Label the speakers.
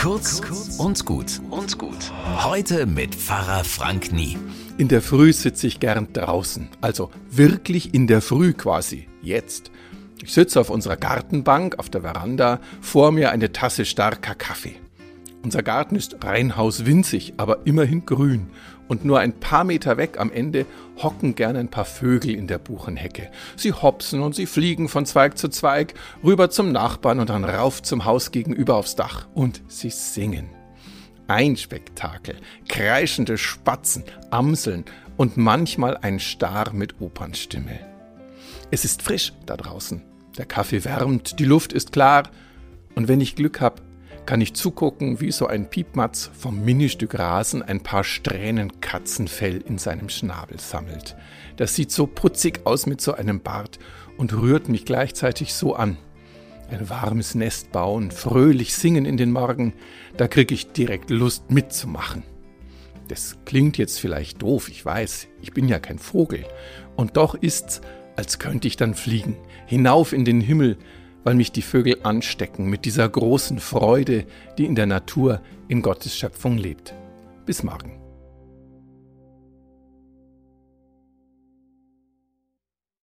Speaker 1: Kurz und gut und gut. Heute mit Pfarrer Frank Nie.
Speaker 2: In der Früh sitze ich gern draußen, also wirklich in der Früh quasi, jetzt. Ich sitze auf unserer Gartenbank auf der Veranda, vor mir eine Tasse starker Kaffee. Unser Garten ist reinhaus winzig, aber immerhin grün. Und nur ein paar Meter weg am Ende hocken gern ein paar Vögel in der Buchenhecke. Sie hopsen und sie fliegen von Zweig zu Zweig, rüber zum Nachbarn und dann rauf zum Haus gegenüber aufs Dach. Und sie singen. Ein Spektakel. Kreischende Spatzen, Amseln und manchmal ein Star mit Opernstimme. Es ist frisch da draußen. Der Kaffee wärmt, die Luft ist klar. Und wenn ich Glück hab, kann ich zugucken, wie so ein Piepmatz vom Ministück Rasen ein paar Strähnen Katzenfell in seinem Schnabel sammelt. Das sieht so putzig aus mit so einem Bart und rührt mich gleichzeitig so an. Ein warmes Nest bauen, fröhlich singen in den Morgen, da krieg ich direkt Lust mitzumachen. Das klingt jetzt vielleicht doof, ich weiß, ich bin ja kein Vogel. Und doch ist's, als könnte ich dann fliegen, hinauf in den Himmel, weil mich die Vögel anstecken mit dieser großen Freude, die in der Natur, in Gottes Schöpfung lebt. Bis morgen.